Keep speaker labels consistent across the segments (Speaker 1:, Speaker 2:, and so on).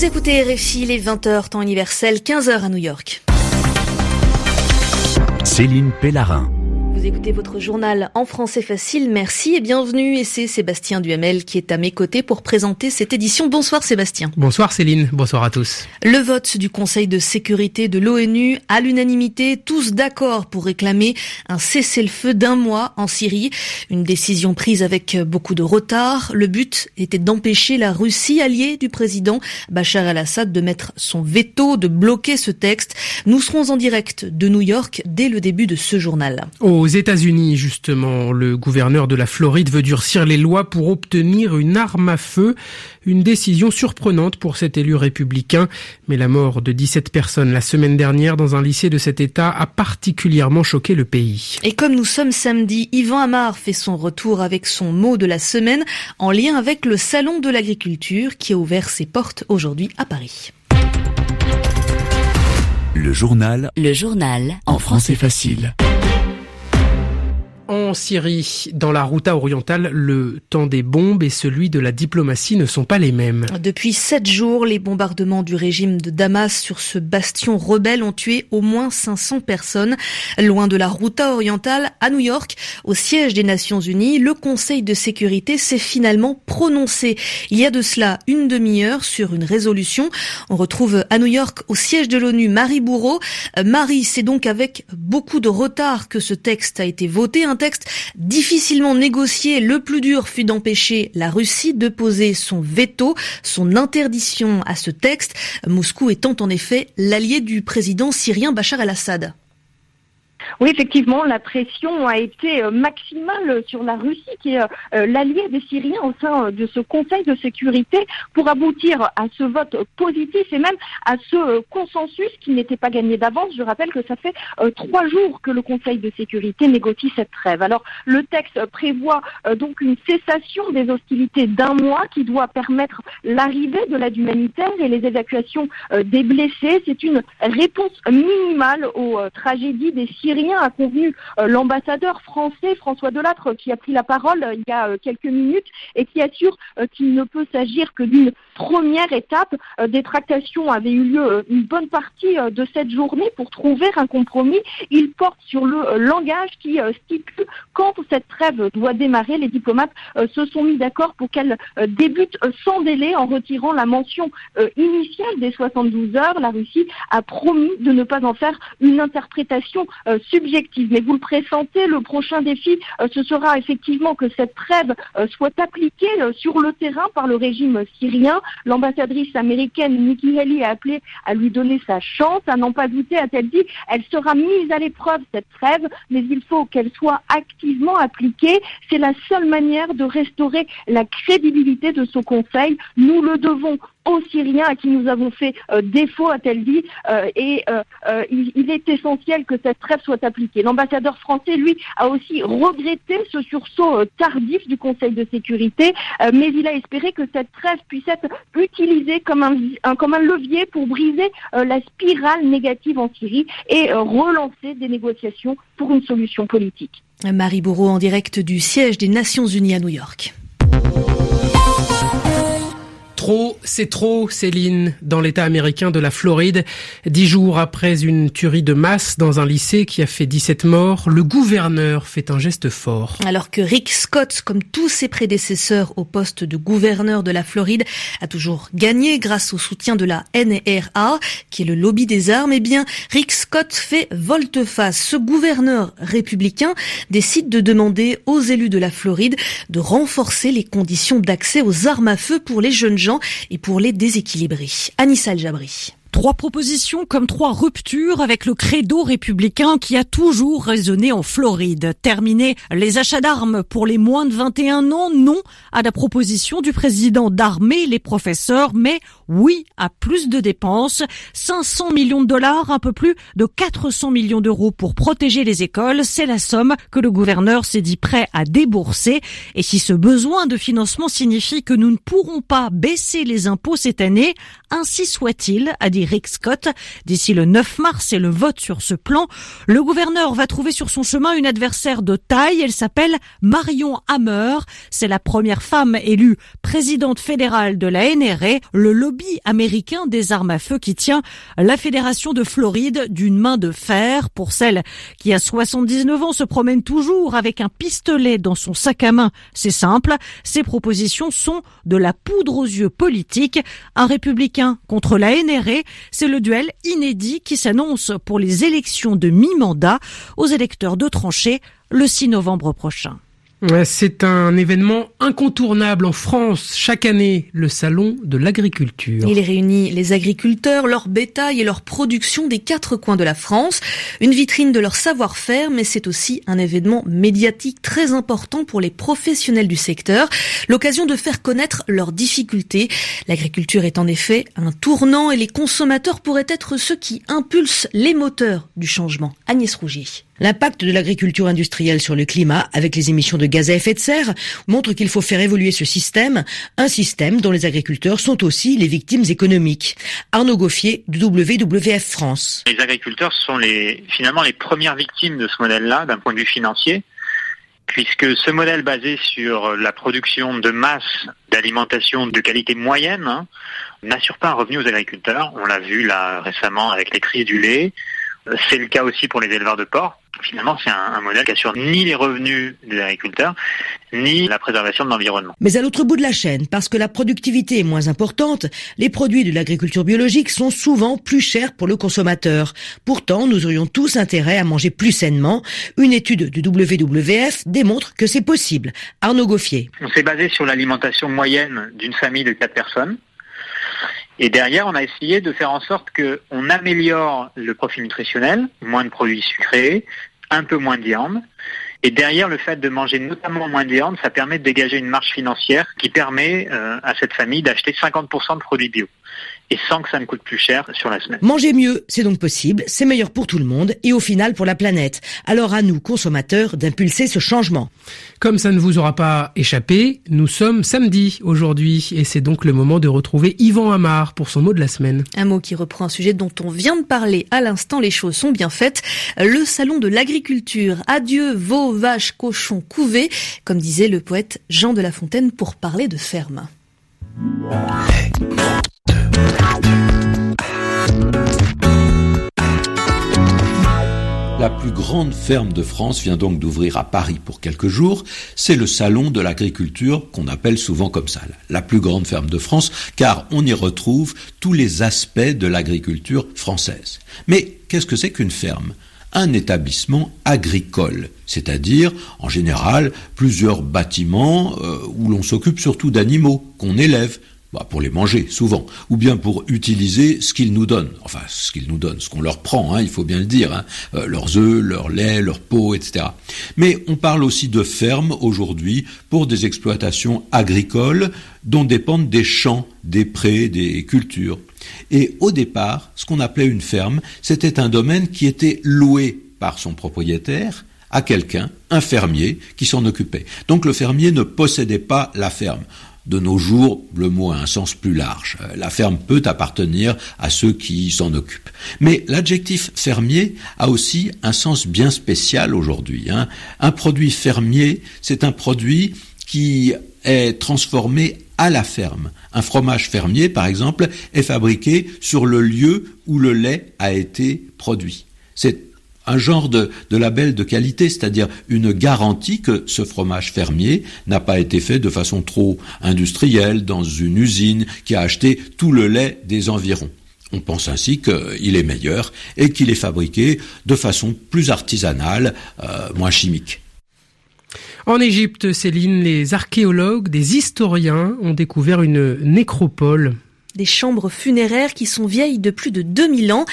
Speaker 1: Vous écoutez RFI les 20h temps universel, 15h à New York.
Speaker 2: Céline Pellarin.
Speaker 1: Vous écoutez votre journal en français facile. Merci et bienvenue. Et c'est Sébastien Duhamel qui est à mes côtés pour présenter cette édition. Bonsoir Sébastien.
Speaker 3: Bonsoir Céline. Bonsoir à tous.
Speaker 1: Le vote du Conseil de sécurité de l'ONU à l'unanimité, tous d'accord pour réclamer un cessez-le-feu d'un mois en Syrie. Une décision prise avec beaucoup de retard. Le but était d'empêcher la Russie, alliée du président Bachar al-Assad, de mettre son veto, de bloquer ce texte. Nous serons en direct de New York dès le début de ce journal.
Speaker 3: Aux États-Unis, justement, le gouverneur de la Floride veut durcir les lois pour obtenir une arme à feu. Une décision surprenante pour cet élu républicain. Mais la mort de 17 personnes la semaine dernière dans un lycée de cet État a particulièrement choqué le pays.
Speaker 1: Et comme nous sommes samedi, Yvan Amar fait son retour avec son mot de la semaine en lien avec le Salon de l'agriculture qui a ouvert ses portes aujourd'hui à Paris.
Speaker 2: Le journal.
Speaker 4: Le journal.
Speaker 2: En français facile.
Speaker 3: En Syrie, dans la Routa orientale, le temps des bombes et celui de la diplomatie ne sont pas les mêmes.
Speaker 1: Depuis sept jours, les bombardements du régime de Damas sur ce bastion rebelle ont tué au moins 500 personnes. Loin de la Routa orientale, à New York, au siège des Nations Unies, le Conseil de sécurité s'est finalement prononcé. Il y a de cela une demi-heure sur une résolution. On retrouve à New York, au siège de l'ONU, Marie Bourreau. Marie, c'est donc avec beaucoup de retard que ce texte a été voté. Difficilement négocié. Le plus dur fut d'empêcher la Russie de poser son veto, son interdiction à ce texte, Moscou étant en effet l'allié du président syrien Bachar el-Assad.
Speaker 5: Oui, effectivement, la pression a été euh, maximale sur la Russie, qui est euh, l'allié des Syriens au sein euh, de ce Conseil de sécurité, pour aboutir à ce vote positif et même à ce consensus qui n'était pas gagné d'avance. Je rappelle que ça fait trois jours que le Conseil de sécurité négocie cette trêve. Alors, le texte prévoit donc une cessation des hostilités d'un mois qui doit permettre l'arrivée de l'aide humanitaire et les évacuations des blessés. C'est une réponse minimale aux tragédies des Syriens a convenu euh, l'ambassadeur français François Delattre qui a pris la parole euh, il y a euh, quelques minutes et qui assure qu'il ne peut s'agir que d'une première étape. Des tractations avaient eu lieu une bonne partie de cette journée pour trouver un compromis. Il porte sur le langage qui stipule quand cette trêve doit démarrer. Les diplomates se sont mis d'accord pour qu'elle débute sans délai en retirant la mention initiale des 72 heures. La Russie a promis de ne pas en faire une interprétation subjective. Mais vous le pressentez, le prochain défi, euh, ce sera effectivement que cette trêve euh, soit appliquée euh, sur le terrain par le régime syrien. L'ambassadrice américaine Nikki Haley a appelé à lui donner sa chance. À n'en pas douter, a-t-elle dit, elle sera mise à l'épreuve, cette trêve, mais il faut qu'elle soit activement appliquée. C'est la seule manière de restaurer la crédibilité de ce Conseil. Nous le devons aux Syriens à qui nous avons fait euh, défaut, a-t-elle dit, euh, et euh, il, est essentiel que cette trêve soit appliquée. L'ambassadeur français, lui, a aussi regretté ce sursaut tardif du Conseil de sécurité, mais il a espéré que cette trêve puisse être utilisée comme un, comme un levier pour briser la spirale négative en Syrie et relancer des négociations pour une solution politique.
Speaker 1: Marie Bourreau en direct du siège des Nations Unies à New York.
Speaker 3: Trop, c'est trop, Céline, dans l'État américain de la Floride. Dix jours après une tuerie de masse dans un lycée qui a fait 17 morts, le gouverneur fait un geste fort.
Speaker 1: Alors que Rick Scott, comme tous ses prédécesseurs au poste de gouverneur de la Floride, a toujours gagné grâce au soutien de la NRA, qui est le lobby des armes, eh bien, Rick Scott fait volte-face. Ce gouverneur républicain décide de demander aux élus de la Floride de renforcer les conditions d'accès aux armes à feu pour les jeunes gens et pour les déséquilibrer. Anissa Jabri.
Speaker 6: Trois propositions comme trois ruptures avec le credo républicain qui a toujours résonné en Floride. Terminer les achats d'armes pour les moins de 21 ans, non à la proposition du président d'armer les professeurs, mais oui à plus de dépenses. 500 millions de dollars, un peu plus de 400 millions d'euros pour protéger les écoles, c'est la somme que le gouverneur s'est dit prêt à débourser. Et si ce besoin de financement signifie que nous ne pourrons pas baisser les impôts cette année, ainsi soit-il, a dit Rick Scott. D'ici le 9 mars et le vote sur ce plan, le gouverneur va trouver sur son chemin une adversaire de taille. Elle s'appelle Marion Hammer. C'est la première femme élue présidente fédérale de la NRA, le lobby américain des armes à feu qui tient la fédération de Floride d'une main de fer. Pour celle qui a 79 ans se promène toujours avec un pistolet dans son sac à main, c'est simple. Ses propositions sont de la poudre aux yeux politique. Un républicain contre la NRA, c'est le duel inédit qui s'annonce pour les élections de mi-mandat aux électeurs de tranchée le 6 novembre prochain.
Speaker 3: C'est un événement incontournable en France chaque année, le salon de l'agriculture.
Speaker 1: Il réunit les agriculteurs, leur bétail et leur production des quatre coins de la France, une vitrine de leur savoir-faire, mais c'est aussi un événement médiatique très important pour les professionnels du secteur, l'occasion de faire connaître leurs difficultés. L'agriculture est en effet un tournant et les consommateurs pourraient être ceux qui impulsent les moteurs du changement. Agnès Rougier.
Speaker 4: L'impact de l'agriculture industrielle sur le climat, avec les émissions de gaz à effet de serre, montre qu'il faut faire évoluer ce système, un système dont les agriculteurs sont aussi les victimes économiques. Arnaud Goffier, WWF France.
Speaker 7: Les agriculteurs sont les, finalement les premières victimes de ce modèle-là, d'un point de vue financier, puisque ce modèle basé sur la production de masse d'alimentation de qualité moyenne hein, n'assure pas un revenu aux agriculteurs. On l'a vu là récemment avec les cris du lait. C'est le cas aussi pour les éleveurs de porc finalement, c'est un, modèle qui assure ni les revenus des agriculteurs, ni la préservation de l'environnement.
Speaker 4: Mais à l'autre bout de la chaîne, parce que la productivité est moins importante, les produits de l'agriculture biologique sont souvent plus chers pour le consommateur. Pourtant, nous aurions tous intérêt à manger plus sainement. Une étude du WWF démontre que c'est possible. Arnaud Goffier.
Speaker 7: On s'est basé sur l'alimentation moyenne d'une famille de quatre personnes. Et derrière, on a essayé de faire en sorte qu'on améliore le profil nutritionnel, moins de produits sucrés, un peu moins de viande. Et derrière le fait de manger notamment moins de viande, ça permet de dégager une marge financière qui permet euh, à cette famille d'acheter 50% de produits bio et sans que ça ne coûte plus cher sur la semaine.
Speaker 4: Manger mieux, c'est donc possible, c'est meilleur pour tout le monde et au final pour la planète. Alors à nous, consommateurs, d'impulser ce changement.
Speaker 3: Comme ça ne vous aura pas échappé, nous sommes samedi aujourd'hui et c'est donc le moment de retrouver Yvan Amar pour son mot de la semaine.
Speaker 1: Un mot qui reprend un sujet dont on vient de parler à l'instant, les choses sont bien faites. Le salon de l'agriculture. Adieu veaux, vaches, cochons, couvés, comme disait le poète Jean de La Fontaine pour parler de ferme.
Speaker 8: La plus grande ferme de France vient donc d'ouvrir à Paris pour quelques jours. C'est le salon de l'agriculture qu'on appelle souvent comme ça, la plus grande ferme de France, car on y retrouve tous les aspects de l'agriculture française. Mais qu'est-ce que c'est qu'une ferme? Un établissement agricole, c'est-à-dire en général plusieurs bâtiments euh, où l'on s'occupe surtout d'animaux qu'on élève, bah, pour les manger souvent, ou bien pour utiliser ce qu'ils nous donnent, enfin ce qu'ils nous donnent, ce qu'on leur prend, hein, il faut bien le dire, hein, euh, leurs œufs, leur lait, leur peau, etc. Mais on parle aussi de fermes aujourd'hui pour des exploitations agricoles dont dépendent des champs, des prés, des cultures. Et au départ, ce qu'on appelait une ferme, c'était un domaine qui était loué par son propriétaire à quelqu'un, un fermier, qui s'en occupait. Donc le fermier ne possédait pas la ferme. De nos jours, le mot a un sens plus large. Euh, la ferme peut appartenir à ceux qui s'en occupent. Mais l'adjectif fermier a aussi un sens bien spécial aujourd'hui. Hein. Un produit fermier, c'est un produit qui est transformé à la ferme. Un fromage fermier, par exemple, est fabriqué sur le lieu où le lait a été produit. C'est un genre de, label de qualité, c'est-à-dire une garantie que ce fromage fermier n'a pas été fait de façon trop industrielle dans une usine qui a acheté tout le lait des environs. On pense ainsi qu'il est meilleur et qu'il est fabriqué de façon plus artisanale, euh, moins chimique.
Speaker 3: En Égypte, Céline, les archéologues, des historiens ont découvert une nécropole
Speaker 1: des chambres funéraires qui sont vieilles de plus de 2000 ans.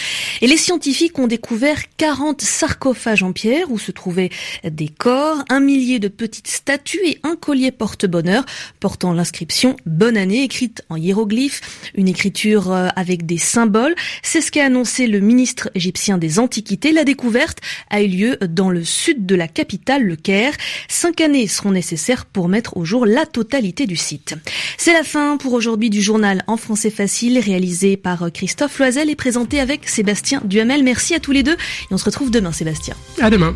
Speaker 1: Et les scientifiques ont découvert 40 sarcophages en pierre où se trouvaient des corps, un millier de petites statues et un collier porte-bonheur portant l'inscription Bonne année écrite en hiéroglyphes, une écriture euh, avec des symboles. C'est ce qu'a annoncé le ministre égyptien des Antiquités. La découverte a eu lieu dans le sud de la capitale, le Caire. Cinq années seront nécessaires pour mettre au jour la totalité du site. C'est la fin pour aujourd'hui du journal en français c'est facile, réalisé par Christophe Loisel et présenté avec Sébastien Duhamel. Merci à tous les deux et on se retrouve demain Sébastien.
Speaker 3: À demain.